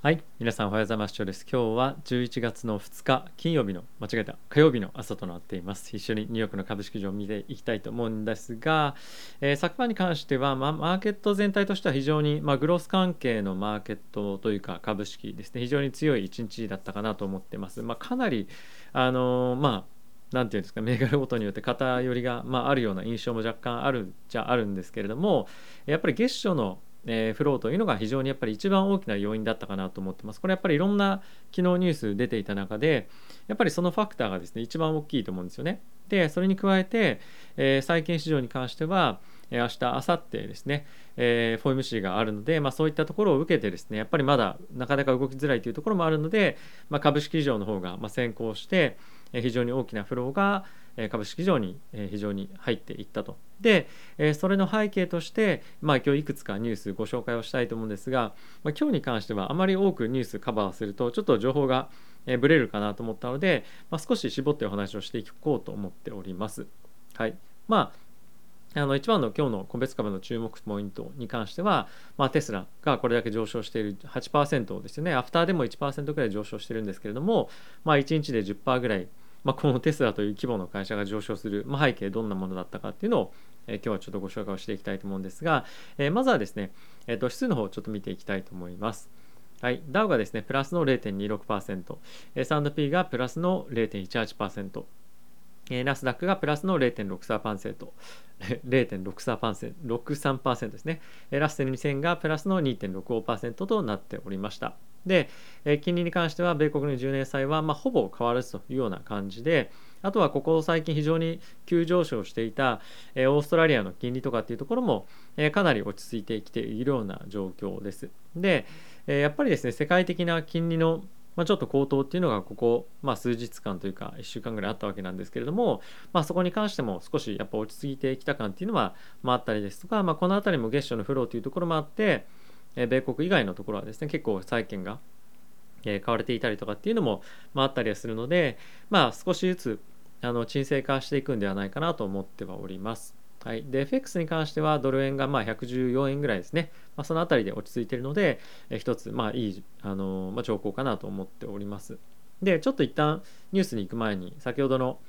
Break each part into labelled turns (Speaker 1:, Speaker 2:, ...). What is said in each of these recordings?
Speaker 1: はい。皆さんおはようございます。今日今日は11月の2日金曜日の間違えた火曜日の朝となっています。一緒にニューヨークの株式市場を見ていきたいと思うんですが、えー、昨晩に関しては、まあ、マーケット全体としては非常に、まあ、グロース関係のマーケットというか株式ですね。非常に強い一日だったかなと思ってます、まあ、かなりあのー、まあなんていうんですか銘柄ごとによって偏りが、まあ、あるような印象も若干あるじゃあるんですけれどもやっぱり月初のえ、フローというのが非常にやっぱり一番大きな要因だったかなと思ってます。これやっぱりいろんな昨日ニュース出ていた中でやっぱりそのファクターがですね一番大きいと思うんですよね。でそれに加えて、えー、債券市場に関しては明日明後日ですね、えー、FOMC があるので、まあ、そういったところを受けてですねやっぱりまだなかなか動きづらいというところもあるので、まあ、株式市場の方が先行して非常に大きなフローが株式市場に非常に入っていったと。でそれの背景として、まあ、今日いくつかニュースご紹介をしたいと思うんですが、まあ、今日に関してはあまり多くニュースカバーするとちょっと情報がブレるかなと思ったので、まあ、少し絞ってお話をしていこうと思っております。はい、まああの一番の今日の個別株の注目ポイントに関しては、まあ、テスラがこれだけ上昇している8%ですよねアフターでも1%ぐらい上昇してるんですけれども、まあ、1日で10%ぐらいまあ、このテスラという規模の会社が上昇する、まあ、背景どんなものだったかっていうのを、えー、今日はちょっとご紹介をしていきたいと思うんですが、えー、まずはですね、えー、と指数の方をちょっと見ていきたいと思います。はい、ダウがですね、プラスの0.26%、S&P がプラスの0.18%、ナスダックがプラスの0.63%、0.63%、63%ですね。ラッセル2000がプラスの2.65%となっておりました。で、え金利に関しては米国の10年債はまほぼ変わらずというような感じで、あとはここ最近非常に急上昇していたえオーストラリアの金利とかっていうところもえかなり落ち着いてきているような状況です。で、えやっぱりですね、世界的な金利のまあ、ちょっと高騰っていうのがここ、まあ、数日間というか1週間ぐらいあったわけなんですけれども、まあ、そこに関しても少しやっぱ落ち着いてきた感っていうのは、まあ、あったりですとか、まあ、この辺りも月初のフローというところもあって、え米国以外のところはですね結構債券が、え買われていたりとかっていうのも、まあ、あったりはするので、まあ、少しずつあの沈静化していくんではないかなと思ってはおります。はい、で FX に関してはドル円がまあ114円ぐらいですね、まあ、その辺りで落ち着いているので、え一つまあいい、あのまあ、兆候かなと思っております。でちょっと一旦ニュースに行く前に先ほどの、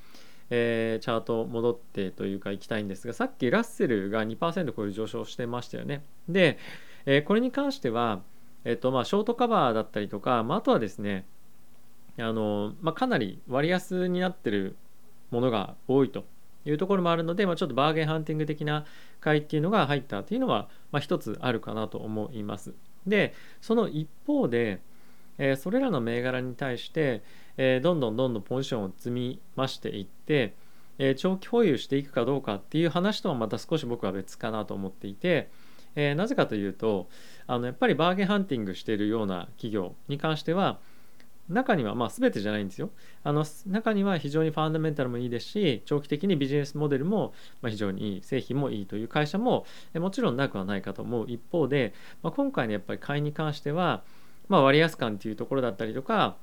Speaker 1: えー、チャート戻ってというか行きたいんですがさっきラッセルが2%超える上昇してましたよね。で、え、これに関しては、えっとまあ、ショートカバーだったりとか、まあ、あとはですねあの、まあ、かなり割安になってるものが多いというところもあるので、まあ、ちょっとバーゲンハンティング的な買いっていうのが入ったというのは、まあ、一つあるかなと思います。でその一方で、えー、それらの銘柄に対して、えー、どんどんどんどんポジションを積み増していって、えー、長期保有していくかどうかっていう話とはまた少し僕は別かなと思っていて、えなぜかというとあのやっぱりバーゲンハンティングしているような企業に関しては中にはまあ全てじゃないんですよ。あの中には非常にファンダメンタルもいいですし長期的にビジネスモデルも非常にいい製品もいいという会社ももちろんなくはないかと思う一方で、まあ、今回のやっぱり買いに関しては、まあ、割安感というところだったりとか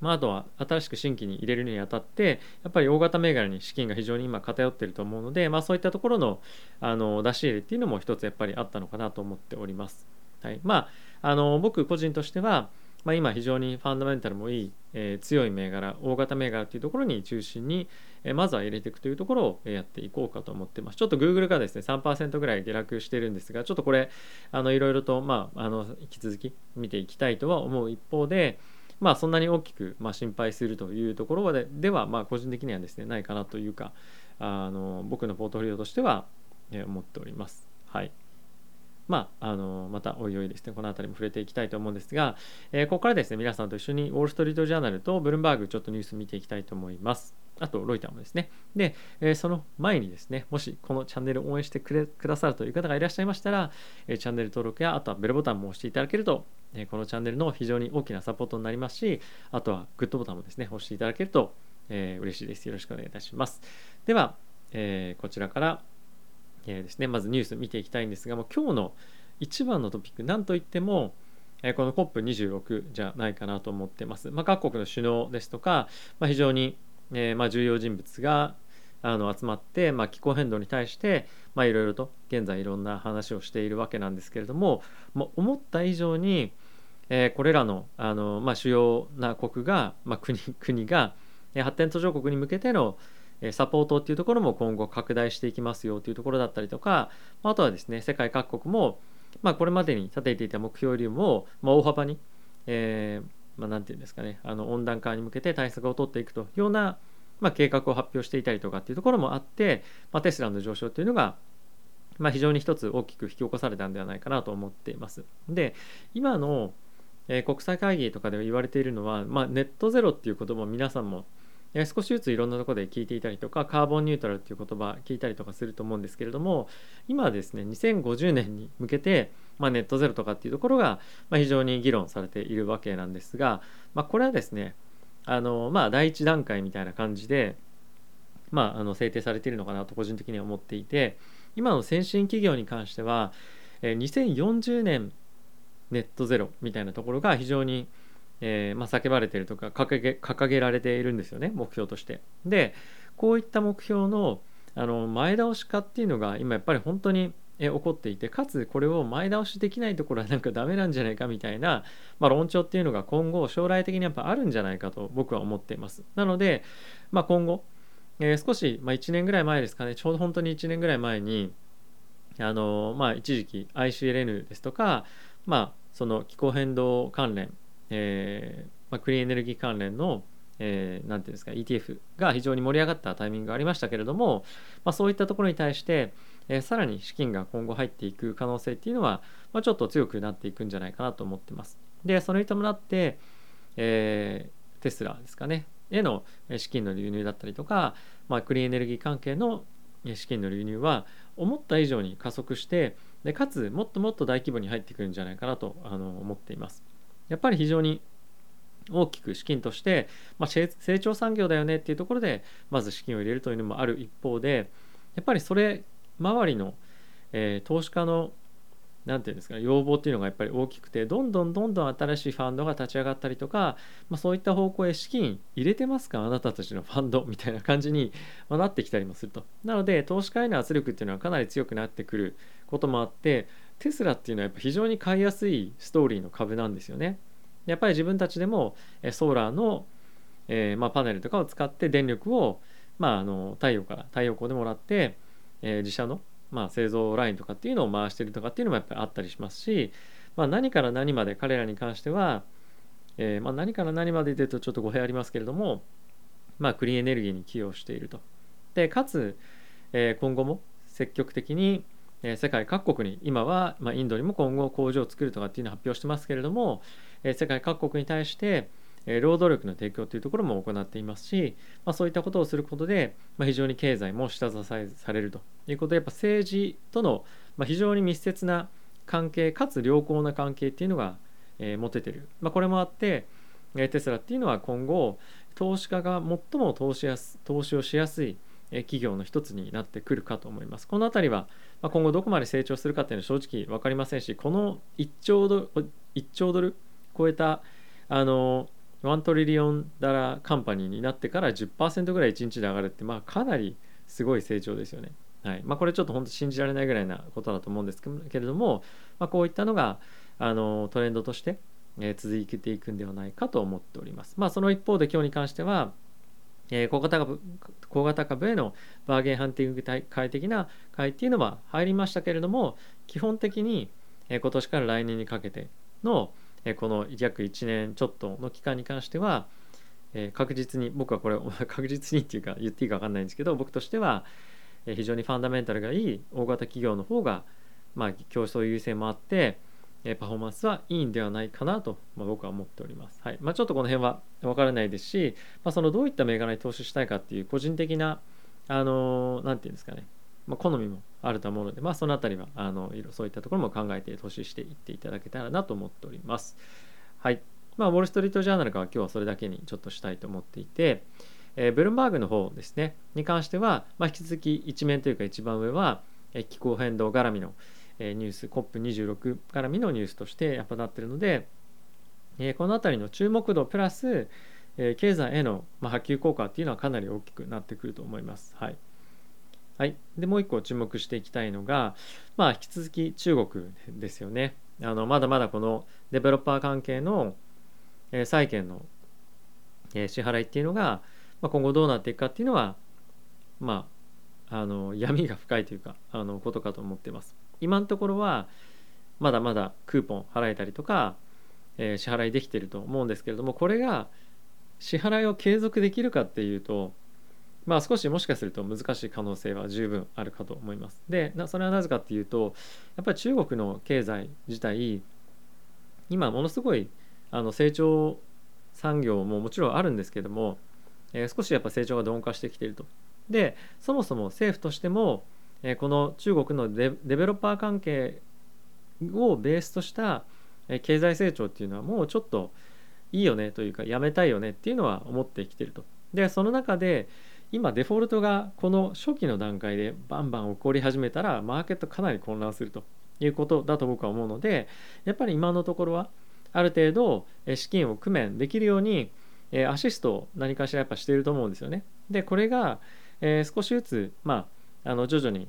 Speaker 1: まあ、あとは新しく新規に入れるにあたってやっぱり大型銘柄に資金が非常に今偏っていると思うので、まあ、そういったところのあの出し入れっていうのも一つやっぱりあったのかなと思っております。はい、まああの僕個人としてはまあ、今非常にファンダメンタルもいい、えー、強い銘柄大型銘柄というところに中心に、えー、まずは入れていくというところをやっていこうかと思ってますちょっと Google がですね3%ぐらい下落してるんですがちょっとこれいろいろと、まあ、あの引き続き見ていきたいとは思う一方でまあそんなに大きく、ま、心配するというところでではまあ個人的にはですねないかなというかあの僕のポートフォリオとしては、え、思っておりますはいまあ、あのまたおいおいですね、この辺りも触れていきたいと思うんですが、えー、ここからですね、皆さんと一緒にウォール・ストリート・ジャーナルとブルームバーグちょっとニュース見ていきたいと思います。あと、ロイターもですね。で、えー、その前にですね、もしこのチャンネルを応援してくれくださるという方がいらっしゃいましたら、えー、チャンネル登録や、あとはベルボタンも押していただけると、えこのチャンネルの非常に大きなサポートになりますし、あとはグッドボタンもですね、押していただけると、え、嬉しいです。よろしくお願いいたします。では、えこちらから、えですね、まずニュース見ていきたいんですが、もう今日の一番のトピック何といってもこの COP26 じゃないかなと思ってます。まあ、各国の首脳ですとか、まあ、非常に、え、ま重要人物があの集まって、まあ、気候変動に対していろいろと現在いろんな話をしているわけなんですけれども、まあ、思った以上に、えー、これらのあの、まあ、主要な国が、まあ、国 国が発展途上国に向けてのサポートっていうところも今後拡大していきますよというところだったりとかあとはですね世界各国も、まあ、これまでに立てていた目標よりも、まあ、大幅に、えーまあ、なんていうんですかねあの温暖化に向けて対策を取っていくというような、まあ、計画を発表していたりとかっていうところもあって、まあ、テスラの上昇というのが、まあ、非常に一つ大きく引き起こされたんではないかなと思っています。で今の、え、国際会議とかで言われているのは、まあ、ネットゼロっていう言葉を皆さんも少しずついろんなところで聞いていたりとかカーボンニュートラルっていう言葉聞いたりとかすると思うんですけれども今はですね2050年に向けて、まあ、ネットゼロとかっていうところが、ま、非常に議論されているわけなんですが、まあ、これはですねあのまあ第一段階みたいな感じで、まあ、あの制定されているのかなと個人的には思っていて今の先進企業に関しては2040年ネットゼロみたいなところが非常にえー、まあ、叫ばれてるとか掲げ掲げられているんですよね目標として。でこういった目標のあの前倒し化っていうのが今やっぱり本当に起こっていてかつこれを前倒しできないところはなんかダメなんじゃないかみたいな、まあ、論調っていうのが今後将来的にやっぱあるんじゃないかと僕は思っています。なので、まあ、今後、えー、少し、まあ、1年ぐらい前ですかねちょうど本当に1年ぐらい前にあのまあ、一時期 ICLN ですとか、まあ、その気候変動関連えーまあ、クリーンエネルギー関連のえー、ていうんですか ETF が非常に盛り上がったタイミングがありましたけれども、まあ、そういったところに対して、えー、さらに資金が今後入っていく可能性っていうのは、まあ、ちょっと強くなっていくんじゃないかなと思ってます。でそれに伴って、えー、テスラですかねへの資金の流入だったりとか、まあ、クリーンエネルギー関係の資金の流入は思った以上に加速してでかつもっともっと大規模に入ってくるんじゃないかなとあの思っています。やっぱり非常に大きく資金として、まあ、成長産業だよねっていうところでまず資金を入れるというのもある一方でやっぱりそれ周りの、えー、投資家の何て言うんですか要望っていうのがやっぱり大きくてどんどんどんどん新しいファンドが立ち上がったりとか、まあ、そういった方向へ資金入れてますかあなたたちのファンドみたいな感じになってきたりもするとなので投資家への圧力っていうのはかなり強くなってくることもあってテスラっていうのはやっぱ非常に買いやすいストーリーの株なんですよね。やっぱり自分たちでもソーラーの、えー、まあ、パネルとかを使って電力を、まあ、あの太陽から太陽光でもらって、えー、自社の、まあ、製造ラインとかっていうのを回してるとかっていうのもやっぱりあったりしますし、まあ、何から何まで彼らに関しては、えー、まあ、何から何まででとちょっと語弊ありますけれども、まあ、クリーンエネルギーに寄与していると。でかつ、え今後も積極的にえ世界各国に今は、まあ、インドにも今後工場を作るとかっていうのを発表してますけれども、え世界各国に対して、労働力の提供というところも行っていますし、まあ、そういったことをすることで、まあ、非常に経済も下支えされるということでやっぱ政治との、非常に密接な関係かつ良好な関係っていうのが、え持ててる、まあ、これもあって、えテスラっていうのは今後投資家が最も投資やす投資をしやすい企業の一つになってくるかと思います。この辺りは今後どこまで成長するかっていうのは正直分かりませんしこの1兆ドル ,1 兆ドル超えたあの1トリリオンダラーカンパニーになってから10%ぐらい1日で上がるって、まあ、かなりすごい成長ですよね。はいまあ、これちょっと本当信じられないぐらいなことだと思うんですけれども、まあ、こういったのがあのトレンドとして、え続いていくんではないかと思っております。まあ、その一方で今日に関してはえー、小型株小型株へのバーゲンハンティング会的な買いっていうのは入りましたけれども基本的に、えー、今年から来年にかけての、え、この約1年ちょっとの期間に関しては、え、確実に僕はこれ 確実にっていうか言っていいか分かんないんですけど僕としては、え、非常にファンダメンタルがいい大型企業の方がまあ競争優位性もあってパフォーマンスはいいんではないかなと、ま、僕は思っております。はいまあ、ちょっとこの辺は分からないですし、まあ、そのどういった銘柄に投資したいかっていう個人的な、あのー、て言うんですかね、まあ、好みもあると思うので、まあ、そのあたりはあのそういったところも考えて投資していっていただけたらなと思っております。はい。まあ、ウォール・ストリート・ジャーナルから今日はそれだけにちょっとしたいと思っていて、えー、ブルンバーグの方ですね、に関しては、まあ、引き続き一面というか一番上は、えー、気候変動絡みの、えニュース COP26 から見のニュースとしてやっぱなってるので、えこの辺りの注目度プラス、え経済への、まあ波及効果っていうのはかなり大きくなってくると思います。はいはい、でもう一個注目していきたいのが、まあ、引き続き中国ですよね。あのまだまだこのデベロッパー関係の、えー、債権の、えー、支払いっていうのが、まあ、今後どうなっていくかっていうのはまああの闇が深いというかあのことかと思ってます。今のところはまだまだクーポン払えたりとか、えー、支払いできてると思うんですけれどもこれが支払いを継続できるかっていうとまあ少しもしかすると難しい可能性は十分あるかと思います。でそれはなぜかっていうとやっぱり中国の経済自体今ものすごいあの成長産業ももちろんあるんですけども、えー、少しやっぱ成長が鈍化してきていると。でそもそも政府としても、えー、この中国のデベロッパー関係をベースとした経済成長っていうのはもうちょっといいよねというかやめたいよねっていうのは思ってきてると。でその中で今デフォルトがこの初期の段階でバンバン起こり始めたらマーケットかなり混乱するということだと僕は思うのでやっぱり今のところはある程度資金を工面できるようにアシストを何かしらやっぱしていると思うんですよね。でこれが少しずつまああの徐々に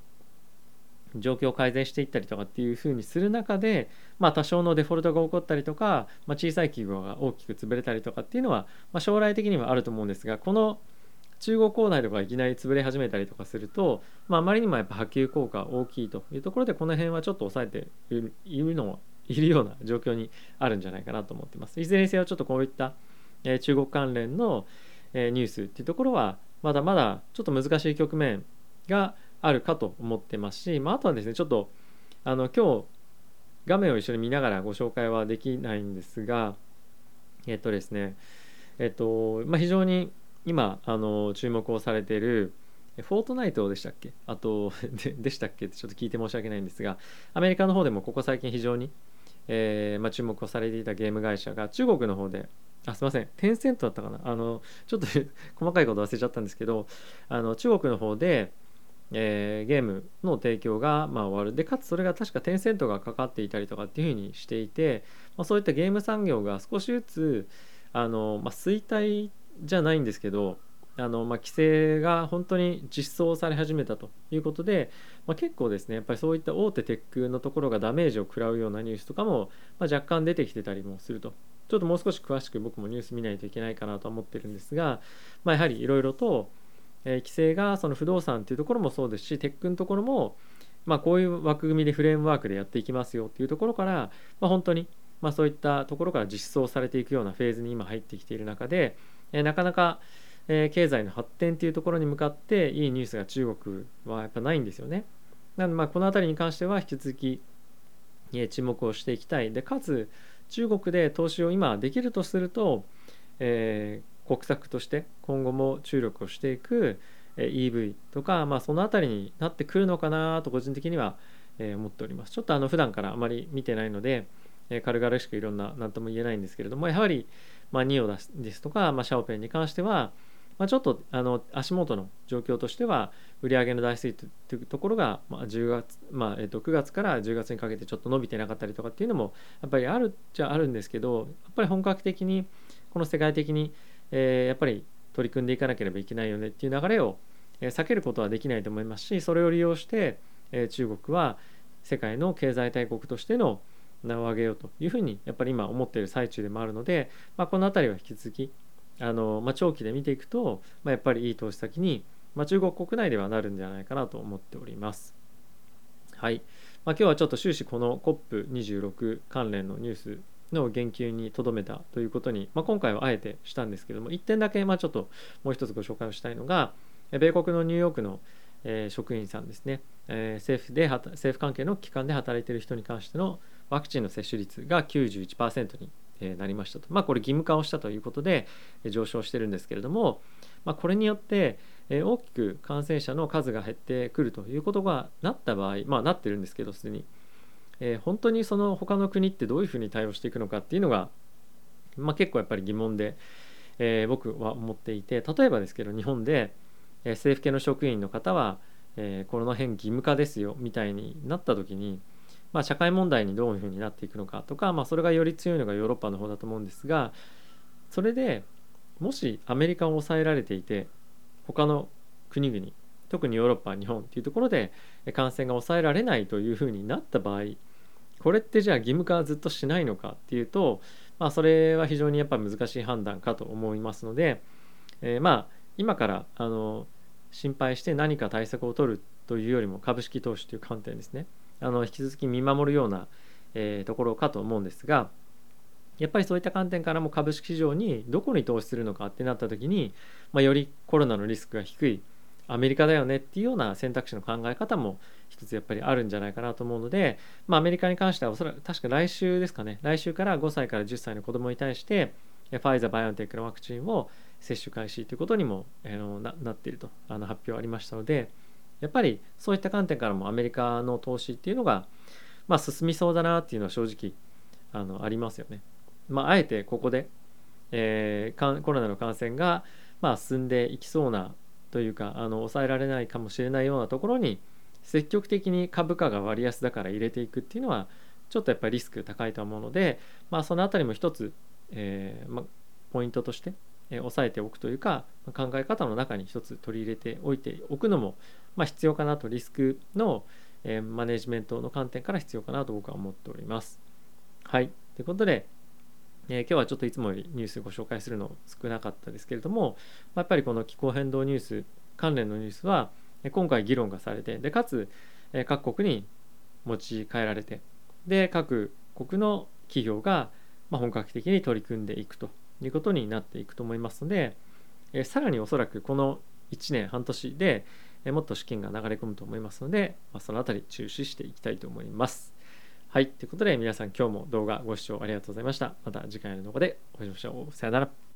Speaker 1: 状況を改善していったりとかっていうふうにする中で、まあ、多少のデフォルトが起こったりとか、まあ、小さい企業が大きく潰れたりとかっていうのは、まあ、将来的にはあると思うんですがこの中国国内とかいきなり潰れ始めたりとかすると、まあ、まりにもやっぱ波及効果大きいというところでこの辺はちょっと抑えているのいるような状況にあるんじゃないかなと思ってます。いずれにせよちょっとこういった、え、中国関連の、え、ニュースっていうところはまだまだちょっと難しい局面があるかと思ってますし、まあ、あとはですねちょっとあの今日画面を一緒に見ながらご紹介はできないんですがえっとですねえっとまあ、非常に今あの注目をされているフォートナイトでしたっけ？あと ででしたっけ？ってちょっと聞いて申し訳ないんですがアメリカの方でもここ最近非常に、えーまあ、注目をされていたゲーム会社が中国の方であすいませんテンセントだったかな？あのちょっと 細かいこと忘れちゃったんですけどあの中国の方でえー、ゲームの提供がまあ終わる。でかつそれが確かテンセントがかかっていたりとかっていうふうにしていて、まあ、そういったゲーム産業が少しずつあの、まあ、衰退じゃないんですけどあの、まあ、規制が本当に実装され始めたということで、まあ、結構ですねやっぱりそういった大手テックのところがダメージを食らうようなニュースとかも、まあ、若干出てきてたりもすると。ちょっともう少し詳しく僕もニュース見ないといけないかなと思ってるんですが、まあ、やはりいろいろとえー、規制がその不動産っていうところもそうですしテックのところも、まあ、こういう枠組みでフレームワークでやっていきますよっていうところから、まあ、本当に、まあ、そういったところから実装されていくようなフェーズに今入ってきている中で、え、なかなか、え、経済の発展っていうところに向かっていいニュースが中国はやっぱないんですよね。なのでまあこの辺りに関しては引き続き、えー、注目をしていきたい。でかつ中国で投資を今できるとすると、えー、国策として今後も注力をしていく EV とか、まあ、その辺りになってくるのかなと個人的には思っております。ちょっとあの普段からあまり見てないので軽々しくいろんな何とも言えないんですけれどもやはり、まあ、ニオですとか、まあ、シャオペンに関しては、まあ、ちょっとあの足元の状況としては売上の台数というところが、まあ、10月、まあえっと9月から10月にかけてちょっと伸びてなかったりとかっていうのもやっぱりあるっちゃあるんですけどやっぱり本格的にこの世界的にえー、やっぱり取り組んでいかなければいけないよねっていう流れを、え避けることはできないと思いますしそれを利用して、え中国は世界の経済大国としての名を上げようというふうにやっぱり今思っている最中でもあるので、まあ、この辺りは引き続きあの、まあ、長期で見ていくと、まあ、やっぱりいい投資先に、まあ、中国国内ではなるんじゃないかなと思っております。はい。まあ、今日はちょっと終始この COP26 関連のニュースの言及にとどめたということに、まあ、今回はあえてしたんですけども1点だけまあちょっともう一つご紹介をしたいのが米国のニューヨークの、え、職員さんですね、え、政府で政府関係の機関で働いている人に関してのワクチンの接種率が91%になりましたと、まあ、これ義務化をしたということで上昇してるんですけれども、まあ、これによって大きく感染者の数が減ってくるということがなった場合まあなってるんですけどすでに。えー、本当にその他の国ってどういうふうに対応していくのかっていうのが、まあ、結構やっぱり疑問で、えー、僕は思っていて例えばですけど日本で、政府系の職員の方は、え、この辺義務化ですよみたいになった時に、まあ、社会問題にどういうふうになっていくのかとか、まあ、それがより強いのがヨーロッパの方だと思うんですがそれでもしアメリカを抑えられていて他の国々特にヨーロッパ日本っていうところで感染が抑えられないというふうになった場合これってじゃあ義務化はずっとしないのかっていうと、まあ、それは非常にやっぱ難しい判断かと思いますので、えー、まあ今からあの心配して何か対策を取るというよりも株式投資という観点ですね。あの引き続き見守るような、えー、ところかと思うんですがやっぱりそういった観点からも株式市場にどこに投資するのかってなった時に、まあ、よりコロナのリスクが低いアメリカだよねっていうような選択肢の考え方も一つやっぱりあるんじゃないかなと思うので、まあ、アメリカに関してはおそらく確か来週ですかね来週から5歳から10歳の子どもに対してファイザー・バイオンテックのワクチンを接種開始ということにも、えー、ななっているとあの発表ありましたのでやっぱりそういった観点からもアメリカの投資っていうのが、まあ、進みそうだなっていうのは正直あのありますよね。まあ、あえてここで、えー、コロナの感染が、まあ、進んでいきそうなというかあの抑えられないかもしれないようなところに積極的に株価が割安だから入れていくっていうのはちょっとやっぱりリスク高いと思うので、まあ、その辺りも一つ、えーまあ、ポイントとして、えー、押さえておくというか考え方の中に一つ取り入れておいておくのも、まあ、必要かなとリスクの、えー、マネジメントの観点から必要かなと僕は思っております。はい。ということで、えー、今日はちょっといつもよりニュースご紹介するの少なかったですけれどもま、やっぱりこの気候変動ニュース関連のニュースは今回議論がされてでかつえ各国に持ち帰られてで各国の企業が本格的に取り組んでいくということになっていくと思いますのでえさらにおそらくこの1年半年でもっと資金が流れ込むと思いますのでまあそのあたり注視していきたいと思います。はい。ということで皆さん今日も動画ご視聴ありがとうございました。また次回の動画でお会いしましょう。さよなら。